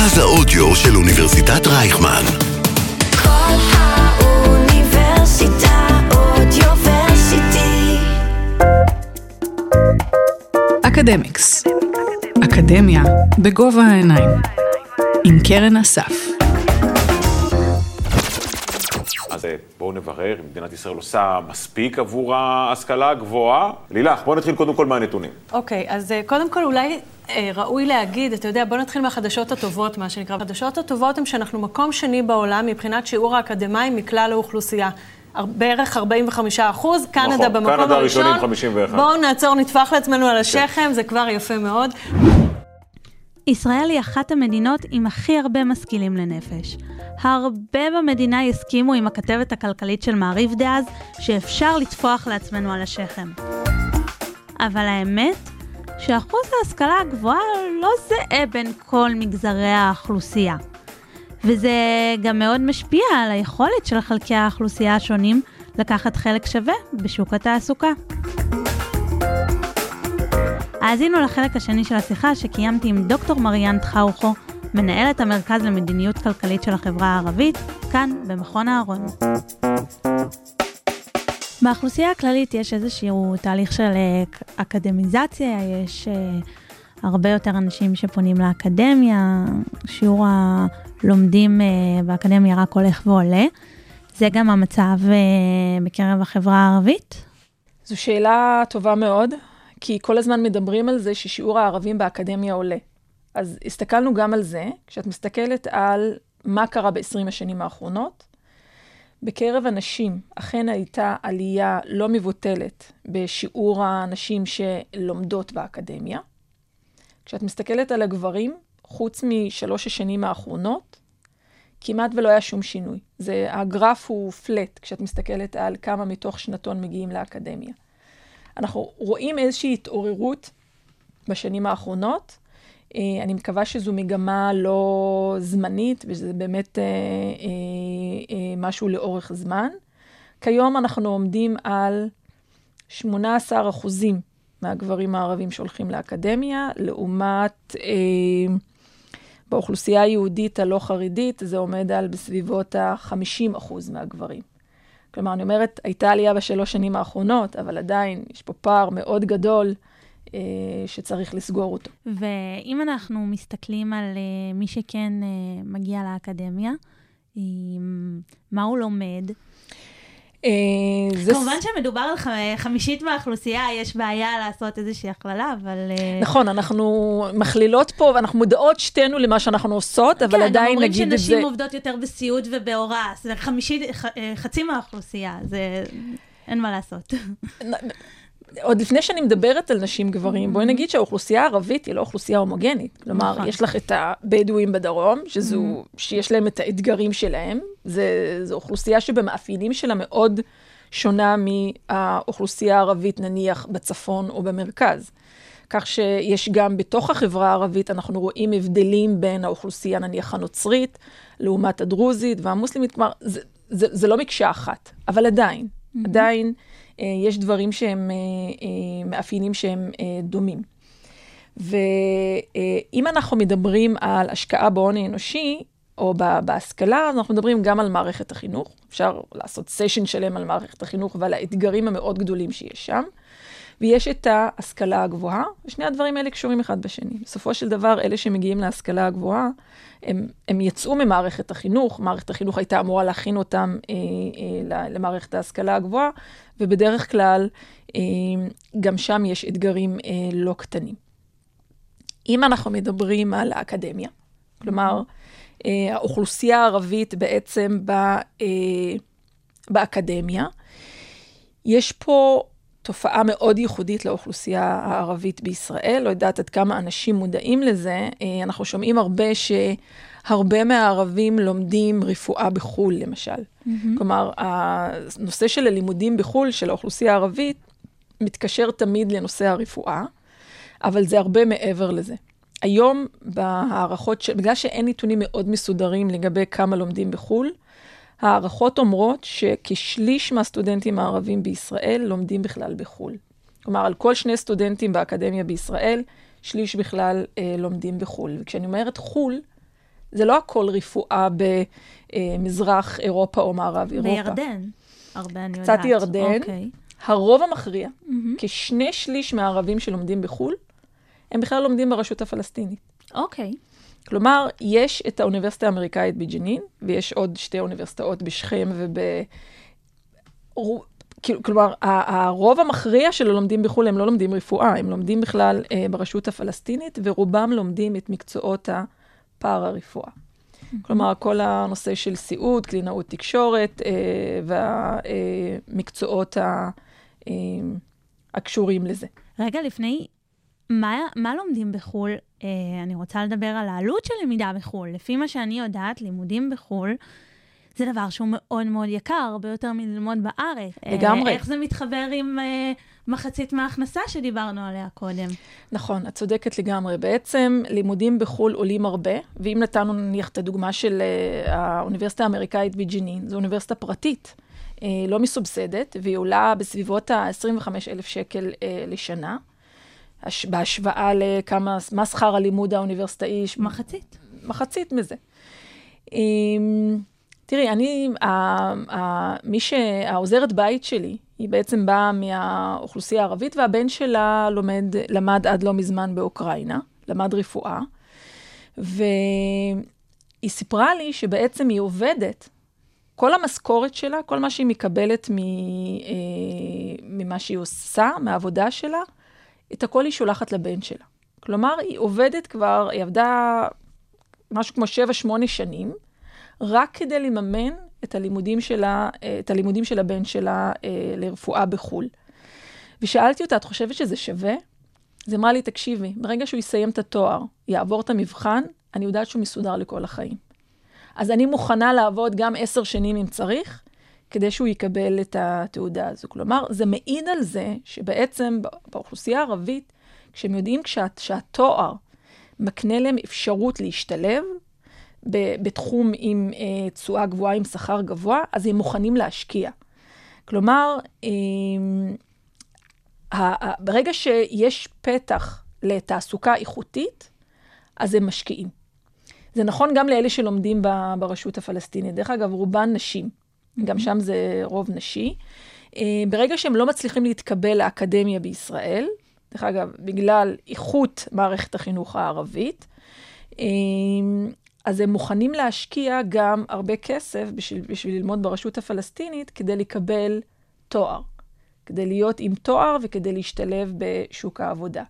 מרכז האודיו של אוניברסיטת רייכמן. כל האוניברסיטה אודיוורסיטי. אקדמיקס. אקדמיה בגובה העיניים. עם קרן אסף. אז אה, בואו נברר אם מדינת ישראל עושה מספיק עבור ההשכלה הגבוהה. לילך, בואו נתחיל קודם כל מהנתונים. אוקיי, אז אה, קודם כל אולי ראוי להגיד, אתה יודע, בוא נתחיל מהחדשות הטובות, מה שנקרא. החדשות הטובות הן שאנחנו מקום שני בעולם מבחינת שיעור האקדמאים מכלל האוכלוסייה. בערך 45 אחוז, קנדה נכון, במקום קנדה הראשון. הראשונים 51. בואו נעצור, נטפח לעצמנו על השכם, זה כבר יפה מאוד. ישראל היא אחת המדינות עם הכי הרבה משכילים לנפש. הרבה במדינה יסכימו עם הכתבת הכלכלית של מעריב דאז, שאפשר לטפוח לעצמנו על השכם. אבל האמת, שאחוז ההשכלה הגבוהה לא זהה בין כל מגזרי האוכלוסייה. וזה גם מאוד משפיע על היכולת של חלקי האוכלוסייה השונים לקחת חלק שווה בשוק התעסוקה. האזינו לחלק השני של השיחה שקיימתי עם דוקטור מריאן טחאוכו, מנהלת המרכז למדיניות כלכלית של החברה הערבית, כאן במכון אהרון. באוכלוסייה הכללית יש איזשהו תהליך של אה, אקדמיזציה, יש אה, הרבה יותר אנשים שפונים לאקדמיה, שיעור הלומדים אה, באקדמיה רק הולך ועולה. זה גם המצב בקרב החברה הערבית. זו שאלה טובה מאוד, כי כל הזמן מדברים על זה ששיעור הערבים באקדמיה עולה. אז הסתכלנו גם על זה, כשאת מסתכלת על מה קרה ב-20 השנים האחרונות, בקרב הנשים אכן הייתה עלייה לא מבוטלת בשיעור הנשים שלומדות באקדמיה. כשאת מסתכלת על הגברים, חוץ משלוש השנים האחרונות, כמעט ולא היה שום שינוי. זה, הגרף הוא פלט כשאת מסתכלת על כמה מתוך שנתון מגיעים לאקדמיה. אנחנו רואים איזושהי התעוררות בשנים האחרונות. אה, אני מקווה שזו מגמה לא זמנית, וזה באמת אה, אה, משהו לאורך זמן. כיום אנחנו עומדים על 18 אחוזים מהגברים הערבים שהולכים לאקדמיה, לעומת באוכלוסייה היהודית הלא חרדית, זה עומד על בסביבות ה-50 אחוז מהגברים. כלומר, אני אומרת, הייתה עלייה בשלוש שנים האחרונות, אבל עדיין יש פה פער מאוד גדול שצריך לסגור אותו. ואם אנחנו מסתכלים על uh, מי שכן uh, מגיע לאקדמיה, מה הוא לומד? אה, זה כמובן שמדובר על ח- חמישית מהאוכלוסייה, יש בעיה לעשות איזושהי הכללה, אבל... נכון, אנחנו מכלילות פה, ואנחנו מודעות שתינו למה שאנחנו עושות, אבל עדיין נגיד כן, את זה. אומרים שנשים עובדות יותר בסיעוד ובהוראה, זה חמישית, ח, אה, חצי מהאוכלוסייה, זה... אין מה לעשות. עוד לפני שאני מדברת על נשים גברים, בואי נגיד שהאוכלוסייה הערבית היא לא אוכלוסייה הומוגנית. כלומר, נכון. יש לך את הבדואים בדרום, שזו, שיש להם את האתגרים שלהם. זה, זו אוכלוסייה שבמאפיינים שלה מאוד שונה מהאוכלוסייה הערבית, נניח, בצפון או במרכז. כך שיש גם בתוך החברה הערבית, אנחנו רואים הבדלים בין האוכלוסייה, נניח, הנוצרית, לעומת הדרוזית והמוסלמית. כלומר, זה, זה, זה לא מקשה אחת, אבל עדיין, עדיין אה, יש דברים שהם, אה, אה, מאפיינים שהם אה, דומים. ואם אנחנו מדברים על השקעה בהון האנושי, או בהשכלה, אז אנחנו מדברים גם על מערכת החינוך. אפשר לעשות סשן שלם על מערכת החינוך ועל האתגרים המאוד גדולים שיש שם. ויש את ההשכלה הגבוהה, ושני הדברים האלה קשורים אחד בשני. בסופו של דבר, אלה שמגיעים להשכלה הגבוהה, הם, הם יצאו ממערכת החינוך, מערכת החינוך הייתה אמורה להכין אותם אה, אה, למערכת ההשכלה הגבוהה, ובדרך כלל אה, גם שם יש אתגרים אה, לא קטנים. אם אנחנו מדברים על האקדמיה, כלומר, אה, האוכלוסייה הערבית בעצם ב, אה, באקדמיה, יש פה תופעה מאוד ייחודית לאוכלוסייה הערבית בישראל, לא יודעת עד כמה אנשים מודעים לזה, אה, אנחנו שומעים הרבה שהרבה מהערבים לומדים רפואה בחו"ל, למשל. Mm-hmm. כלומר, הנושא של הלימודים בחו"ל של האוכלוסייה הערבית מתקשר תמיד לנושא הרפואה, אבל זה הרבה מעבר לזה. היום בהערכות, ש... בגלל שאין נתונים מאוד מסודרים לגבי כמה לומדים בחו"ל, הערכות אומרות שכשליש מהסטודנטים הערבים בישראל לומדים בכלל בחו"ל. כלומר, על כל שני סטודנטים באקדמיה בישראל, שליש בכלל אה, לומדים בחו"ל. וכשאני אומרת חו"ל, זה לא הכל רפואה במזרח אירופה או מערב אירופה. בירדן, הרבה אני יודעת. קצת ירדן. אוקיי. הרוב המכריע, כשני שליש מהערבים שלומדים בחו"ל, הם בכלל לומדים ברשות הפלסטינית. אוקיי. כלומר, יש את האוניברסיטה האמריקאית בג'נין, ויש עוד שתי אוניברסיטאות בשכם וב... כאילו, כלומר, הרוב המכריע של הלומדים בחו"ל הם לא לומדים רפואה, הם לומדים בכלל אה, ברשות הפלסטינית, ורובם לומדים את מקצועות הפארה-רפואה. כלומר, כל הנושא של סיעוד, קלינאות תקשורת, אה, והמקצועות ה- אה, הקשורים לזה. רגע, לפני, מה, מה לומדים בחו"ל? אה, אני רוצה לדבר על העלות של למידה בחו"ל. לפי מה שאני יודעת, לימודים בחו"ל זה דבר שהוא מאוד מאוד יקר, הרבה יותר מללמוד בארץ. אה, לגמרי. איך זה מתחבר עם אה, מחצית מההכנסה שדיברנו עליה קודם? נכון, את צודקת לגמרי. בעצם לימודים בחו"ל עולים הרבה, ואם נתנו נניח את הדוגמה של uh, האוניברסיטה האמריקאית בג'נין, זו אוניברסיטה פרטית, uh, לא מסובסדת, והיא עולה בסביבות ה-25,000 שקל uh, לשנה, הש... בהשוואה לכמה, מה שכר הלימוד האוניברסיטאי? מחצית. מחצית מזה. אמ, תראי, אני, ה- ה- מי ש... העוזרת בית שלי, היא בעצם באה מהאוכלוסייה הערבית, והבן שלה לומד, למד עד לא מזמן באוקראינה, למד רפואה, והיא סיפרה לי שבעצם היא עובדת, כל המשכורת שלה, כל מה שהיא מקבלת מ, אה, ממה שהיא עושה, מהעבודה שלה, את הכל היא שולחת לבן שלה. כלומר, היא עובדת כבר, היא עבדה משהו כמו 7-8 שנים, רק כדי לממן את הלימודים שלה, אה, את הלימודים של הבן שלה אה, לרפואה בחו"ל. ושאלתי אותה, את חושבת שזה שווה? אז אמרה לי, תקשיבי, ברגע שהוא יסיים את התואר, יעבור את המבחן, אני יודעת שהוא מסודר לכל החיים. אז אני מוכנה לעבוד גם עשר שנים אם צריך, כדי שהוא יקבל את התעודה הזו. כלומר, זה מעיד על זה שבעצם באוכלוסייה הערבית, כשהם יודעים כשה, שהתואר מקנה להם אפשרות להשתלב בתחום עם אה, תשואה גבוהה, עם שכר גבוה, אז הם מוכנים להשקיע. כלומר, אה, ברגע שיש פתח לתעסוקה איכותית, אז הם משקיעים. זה נכון גם לאלה שלומדים ברשות הפלסטינית. דרך אגב, רובן נשים. גם שם זה רוב נשי. אה, ברגע שהם לא מצליחים להתקבל לאקדמיה בישראל, דרך אגב, בגלל איכות מערכת החינוך הערבית, אה, אז הם מוכנים להשקיע גם הרבה כסף בשביל, בשביל ללמוד ברשות הפלסטינית כדי לקבל תואר, כדי להיות עם תואר וכדי להשתלב בשוק העבודה.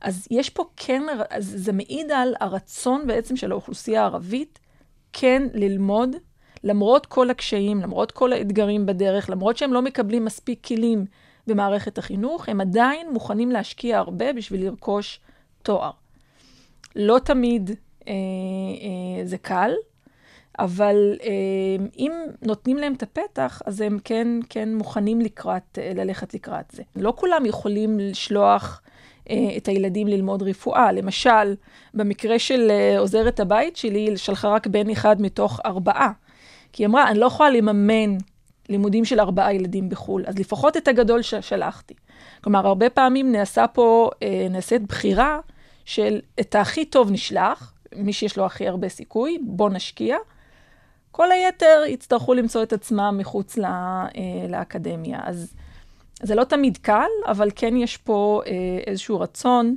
אז יש פה כן, אז זה מעיד על הרצון בעצם של האוכלוסייה הערבית כן ללמוד, למרות כל הקשיים, למרות כל האתגרים בדרך, למרות שהם לא מקבלים מספיק כלים במערכת החינוך, הם עדיין מוכנים להשקיע הרבה בשביל לרכוש תואר. לא תמיד אה, אה, זה קל, אבל אה, אם נותנים להם את הפתח, אז הם כן, כן מוכנים לקראת, אה, ללכת לקראת זה. לא כולם יכולים לשלוח אה, את הילדים ללמוד רפואה. למשל, במקרה של אה, עוזרת הבית שלי, היא שלחה רק בן אחד מתוך ארבעה. כי היא אמרה, אני לא יכולה לממן לימודים של ארבעה ילדים בחו"ל, אז לפחות את הגדול ששלחתי. כלומר, הרבה פעמים נעשה פה, אה, נעשית בחירה של את הכי טוב נשלח, מי שיש לו הכי הרבה סיכוי, בוא נשקיע. כל היתר יצטרכו למצוא את עצמם מחוץ לה, אה, לאקדמיה. אז זה לא תמיד קל, אבל כן יש פה אה, איזשהו רצון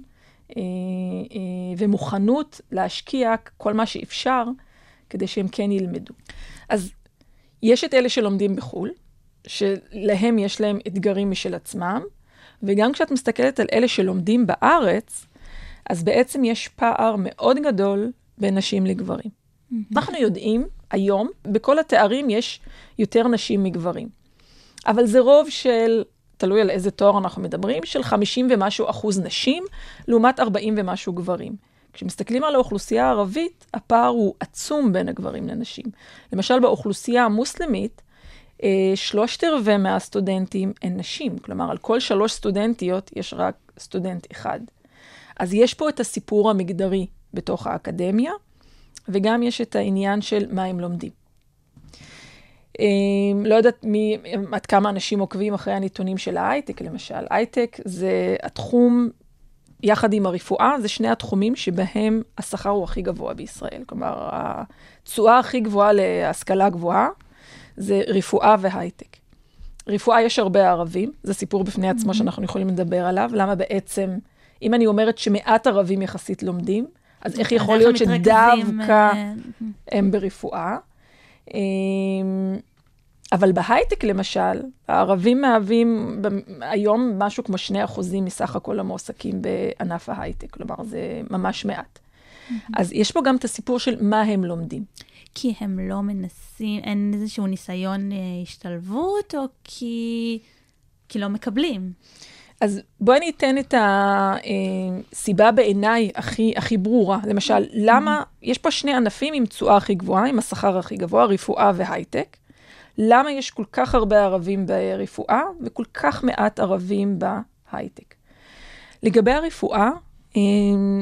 אה, אה, ומוכנות להשקיע כל מה שאפשר כדי שהם כן ילמדו. אז יש את אלה שלומדים בחו"ל, שלהם יש להם אתגרים משל עצמם, וגם כשאת מסתכלת על אלה שלומדים בארץ, אז בעצם יש פער מאוד גדול בין נשים לגברים. Mm-hmm. אנחנו יודעים היום, בכל התארים יש יותר נשים מגברים. אבל זה רוב של, תלוי על איזה תואר אנחנו מדברים, של 50 ומשהו אחוז נשים, לעומת 40 ומשהו גברים. כשמסתכלים על האוכלוסייה הערבית, הפער הוא עצום בין הגברים לנשים. למשל, באוכלוסייה המוסלמית, שלושת רבעי מהסטודנטים הן נשים. כלומר, על כל שלוש סטודנטיות יש רק סטודנט אחד. אז יש פה את הסיפור המגדרי בתוך האקדמיה, וגם יש את העניין של מה הם לומדים. לא יודעת מי, עד כמה אנשים עוקבים אחרי הנתונים של ההייטק, למשל. הייטק זה התחום יחד עם הרפואה, זה שני התחומים שבהם השכר הוא הכי גבוה בישראל. כלומר, התשואה הכי גבוהה להשכלה גבוהה זה רפואה והייטק. רפואה יש הרבה ערבים, זה סיפור בפני עצמו mm-hmm. שאנחנו יכולים לדבר עליו. למה בעצם, אם אני אומרת שמעט ערבים יחסית לומדים, אז איך יכול להיות שדווקא אה, הם ברפואה? אבל בהייטק למשל, הערבים מהווים היום משהו כמו 2% מסך הכל המועסקים בענף ההייטק, כלומר זה ממש מעט. Mm-hmm. אז יש פה גם את הסיפור של מה הם לומדים. כי הם לא מנסים, אין איזשהו ניסיון אה, השתלבות, או כי, כי לא מקבלים? אז בואי אני אתן את הסיבה בעיניי הכי, הכי ברורה. למשל, למה, יש פה שני ענפים עם תשואה הכי גבוהה, עם השכר הכי גבוה, רפואה והייטק. למה יש כל כך הרבה ערבים ברפואה וכל כך מעט ערבים בהייטק? לגבי הרפואה,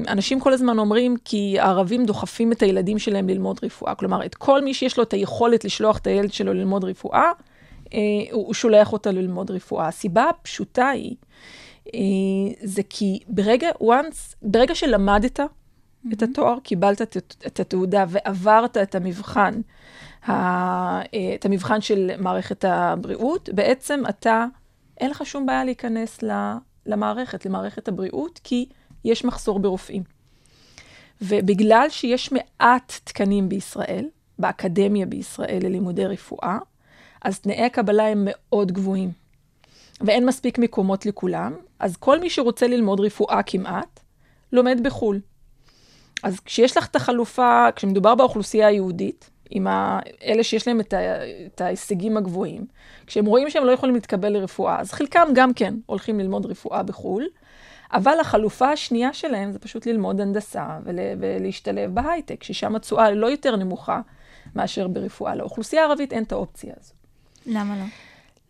אנשים כל הזמן אומרים כי הערבים דוחפים את הילדים שלהם ללמוד רפואה. כלומר, את כל מי שיש לו את היכולת לשלוח את הילד שלו ללמוד רפואה, אה, הוא שולח אותה ללמוד רפואה. הסיבה הפשוטה היא, אה, זה כי ברגע, once, ברגע שלמדת mm-hmm. את התואר, קיבלת את, את התעודה ועברת את המבחן, ה, אה, את המבחן של מערכת הבריאות, בעצם אתה, אין לך שום בעיה להיכנס למערכת, למערכת הבריאות, כי יש מחסור ברופאים. ובגלל שיש מעט תקנים בישראל, באקדמיה בישראל ללימודי רפואה, אז תנאי הקבלה הם מאוד גבוהים. ואין מספיק מקומות לכולם, אז כל מי שרוצה ללמוד רפואה כמעט, לומד בחו"ל. אז כשיש לך את החלופה, כשמדובר באוכלוסייה היהודית, עם ה... אלה שיש להם את, ה... את ההישגים הגבוהים, כשהם רואים שהם לא יכולים להתקבל לרפואה, אז חלקם גם כן הולכים ללמוד רפואה בחו"ל, אבל החלופה השנייה שלהם זה פשוט ללמוד הנדסה ול, ולהשתלב בהייטק, ששם התשואה לא יותר נמוכה מאשר ברפואה. לאוכלוסייה הערבית אין את האופציה הזו. למה לא?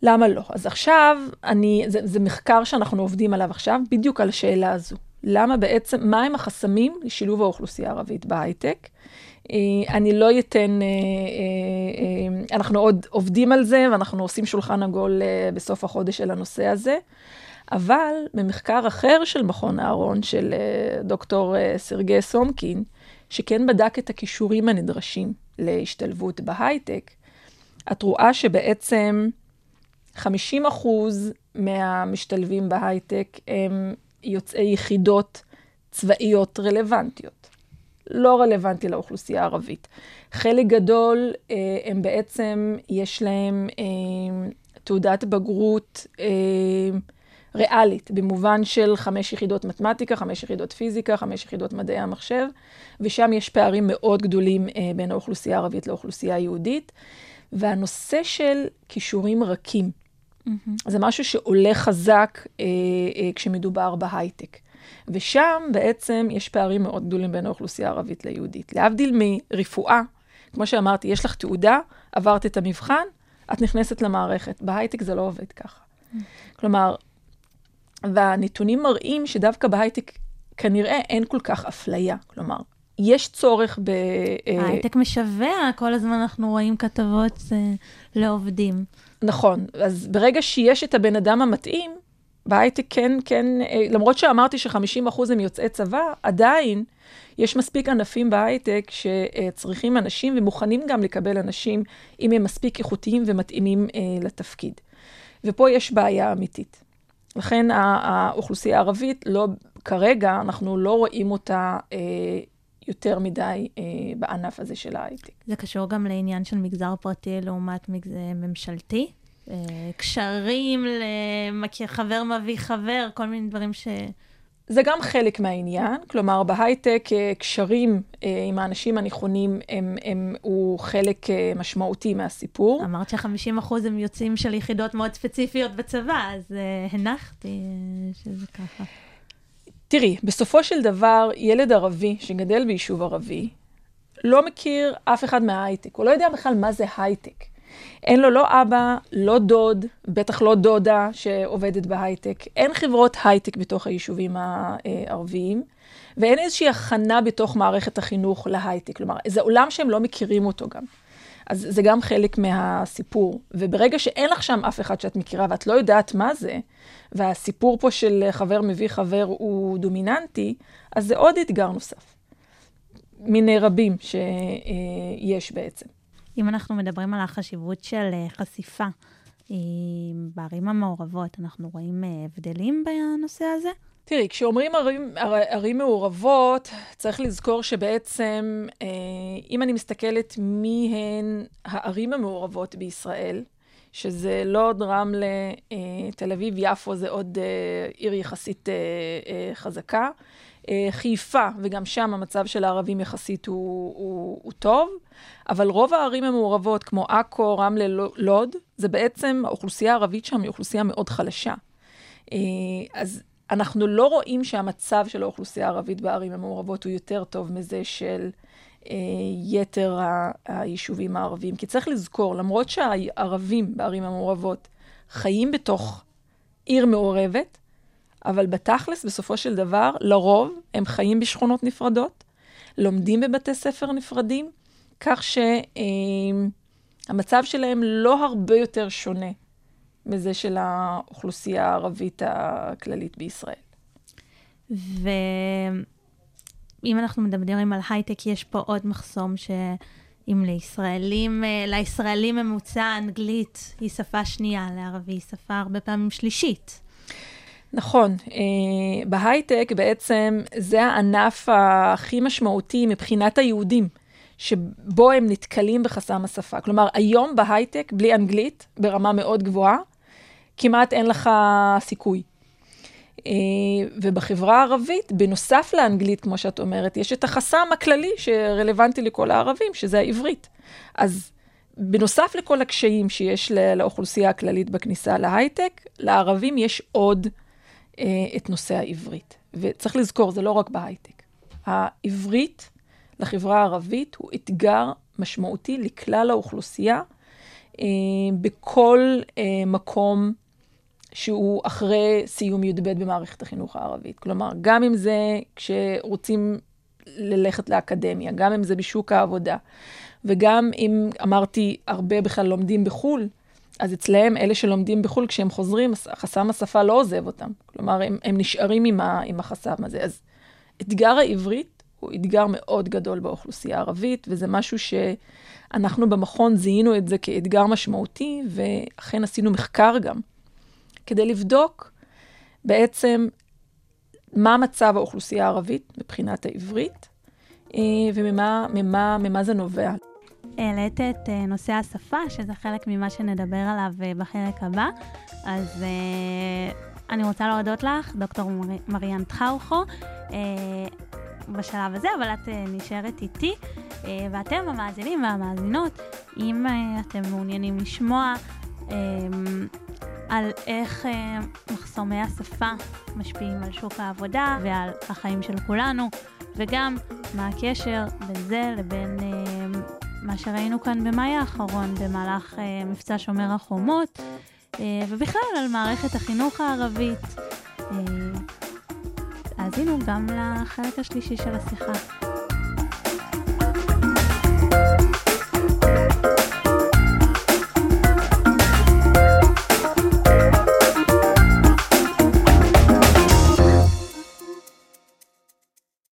למה לא? אז עכשיו, אני, זה, זה מחקר שאנחנו עובדים עליו עכשיו, בדיוק על השאלה הזו. למה בעצם, מהם החסמים לשילוב האוכלוסייה הערבית בהייטק? אה, אני לא אתן, אה, אה, אנחנו עוד עובדים על זה, ואנחנו עושים שולחן עגול בסוף החודש על הנושא הזה. אבל במחקר אחר של מכון אהרון, של דוקטור סרגי סומקין, שכן בדק את הכישורים הנדרשים להשתלבות בהייטק, את רואה שבעצם 50% מהמשתלבים בהייטק הם יוצאי יחידות צבאיות רלוונטיות. לא רלוונטי לאוכלוסייה הערבית. חלק גדול uh, הם בעצם, יש להם uh, תעודת בגרות uh, ריאלית, במובן של חמש יחידות מתמטיקה, חמש יחידות פיזיקה, חמש יחידות מדעי המחשב, ושם יש פערים מאוד גדולים אה, בין האוכלוסייה הערבית לאוכלוסייה היהודית. והנושא של כישורים רכים, mm-hmm. זה משהו שעולה חזק אה, אה, כשמדובר בהייטק. ושם בעצם יש פערים מאוד גדולים בין האוכלוסייה הערבית ליהודית. להבדיל מרפואה, כמו שאמרתי, יש לך תעודה, עברת את המבחן, את נכנסת למערכת. בהייטק זה לא עובד ככה. Mm-hmm. כלומר, והנתונים מראים שדווקא בהייטק כנראה אין כל כך אפליה. כלומר, יש צורך ב... אה, ההייטק משווע, כל הזמן אנחנו רואים כתבות uh, לעובדים. נכון, אז ברגע שיש את הבן אדם המתאים, בהייטק כן, כן, אה, למרות שאמרתי ש-50% הם יוצאי צבא, עדיין יש מספיק ענפים בהייטק שצריכים אנשים ומוכנים גם לקבל אנשים אם הם מספיק איכותיים ומתאימים אה, לתפקיד. ופה יש בעיה אמיתית. לכן האוכלוסייה הערבית, לא, כרגע אנחנו לא רואים אותה אה, יותר מדי אה, בענף הזה של ההייטק. זה קשור גם לעניין של מגזר פרטי לעומת מגזר ממשלתי? אה, קשרים, למכיר, חבר מביא חבר, כל מיני דברים ש... זה גם חלק מהעניין, כלומר בהייטק אה, קשרים אה, עם האנשים הנכונים הם, הם, הוא חלק אה, משמעותי מהסיפור. אמרת ש-50% הם יוצאים של יחידות מאוד ספציפיות בצבא, אז הנחתי שזה ככה. תראי, בסופו של דבר, ילד ערבי שגדל ביישוב ערבי, לא מכיר אף אחד מההייטק, הוא לא יודע בכלל מה זה הייטק. אין לו לא אבא, לא דוד, בטח לא דודה שעובדת בהייטק. אין חברות הייטק בתוך היישובים הערביים, ואין איזושהי הכנה בתוך מערכת החינוך להייטק. כלומר, זה עולם שהם לא מכירים אותו גם. אז זה גם חלק מהסיפור. וברגע שאין לך שם אף אחד שאת מכירה ואת לא יודעת מה זה, והסיפור פה של חבר מביא חבר הוא דומיננטי, אז זה עוד אתגר נוסף. מיני רבים שיש בעצם. אם אנחנו מדברים על החשיבות של אה, חשיפה אה, בערים המעורבות, אנחנו רואים אה, הבדלים בנושא הזה? תראי, כשאומרים ערים, ערים מעורבות, צריך לזכור שבעצם, אם אני מסתכלת מי הן הערים המעורבות בישראל, שזה לוד, רמלה, תל אביב, יפו זה עוד עיר יחסית חזקה. חיפה, וגם שם המצב של הערבים יחסית הוא, הוא, הוא טוב, אבל רוב הערים המעורבות, כמו עכו, רמלה, לוד, זה בעצם, האוכלוסייה הערבית שם היא אוכלוסייה מאוד חלשה. אז אנחנו לא רואים שהמצב של האוכלוסייה הערבית בערים המעורבות הוא יותר טוב מזה של אה, יתר ה- היישובים הערביים. כי צריך לזכור, למרות שהערבים בערים המעורבות חיים בתוך עיר מעורבת, אבל בתכלס, בסופו של דבר, לרוב הם חיים בשכונות נפרדות, לומדים בבתי ספר נפרדים, כך שהמצב שלהם לא הרבה יותר שונה מזה של האוכלוסייה הערבית הכללית בישראל. ואם אנחנו מדברים על הייטק, יש פה עוד מחסום ש... אם לישראלים, לישראלים ממוצע אנגלית היא שפה שנייה, לערבי היא שפה הרבה פעמים שלישית. נכון, אה, בהייטק בעצם זה הענף הכי משמעותי מבחינת היהודים, שבו הם נתקלים בחסם השפה. כלומר, היום בהייטק, בלי אנגלית, ברמה מאוד גבוהה, כמעט אין לך סיכוי. אה, ובחברה הערבית, בנוסף לאנגלית, כמו שאת אומרת, יש את החסם הכללי שרלוונטי לכל הערבים, שזה העברית. אז בנוסף לכל הקשיים שיש לאוכלוסייה הכללית בכניסה להייטק, לערבים יש עוד אה, את נושא העברית. וצריך לזכור, זה לא רק בהייטק. העברית לחברה הערבית הוא אתגר משמעותי לכלל האוכלוסייה אה, בכל מקום שהוא אחרי סיום י"ב במערכת החינוך הערבית. כלומר, גם אם זה כשרוצים ללכת לאקדמיה, גם אם זה בשוק העבודה, וגם אם, אמרתי, הרבה בכלל לומדים בחו"ל, אז אצלהם, אלה שלומדים בחו"ל, כשהם חוזרים, חסם השפה לא עוזב אותם. כלומר, הם, הם נשארים עם, ה, עם החסם הזה. אז אתגר העברית הוא אתגר מאוד גדול באוכלוסייה הערבית, וזה משהו שאנחנו במכון זיהינו את זה כאתגר משמעותי, ואכן עשינו מחקר גם, כדי לבדוק בעצם מה מצב האוכלוסייה הערבית מבחינת העברית, אה, וממה ממה, ממה זה נובע. העלית את uh, נושא השפה, שזה חלק ממה שנדבר עליו uh, בחלק הבא. אז אני רוצה להודות לך, דוקטור מר... מריאן טחאוכו, בשלב הזה, אבל את נשארת איתי. ואתם, המאזינים והמאזינות, אם אתם מעוניינים לשמוע על איך uh, מחסומי השפה משפיעים על שוק העבודה ועל החיים של כולנו, וגם מה הקשר בין זה לבין... Uh, מה שראינו כאן במאי האחרון במהלך אה, מבצע שומר החומות, אה, ובכלל על מערכת החינוך הערבית. אה, האזינו גם לחלק השלישי של השיחה.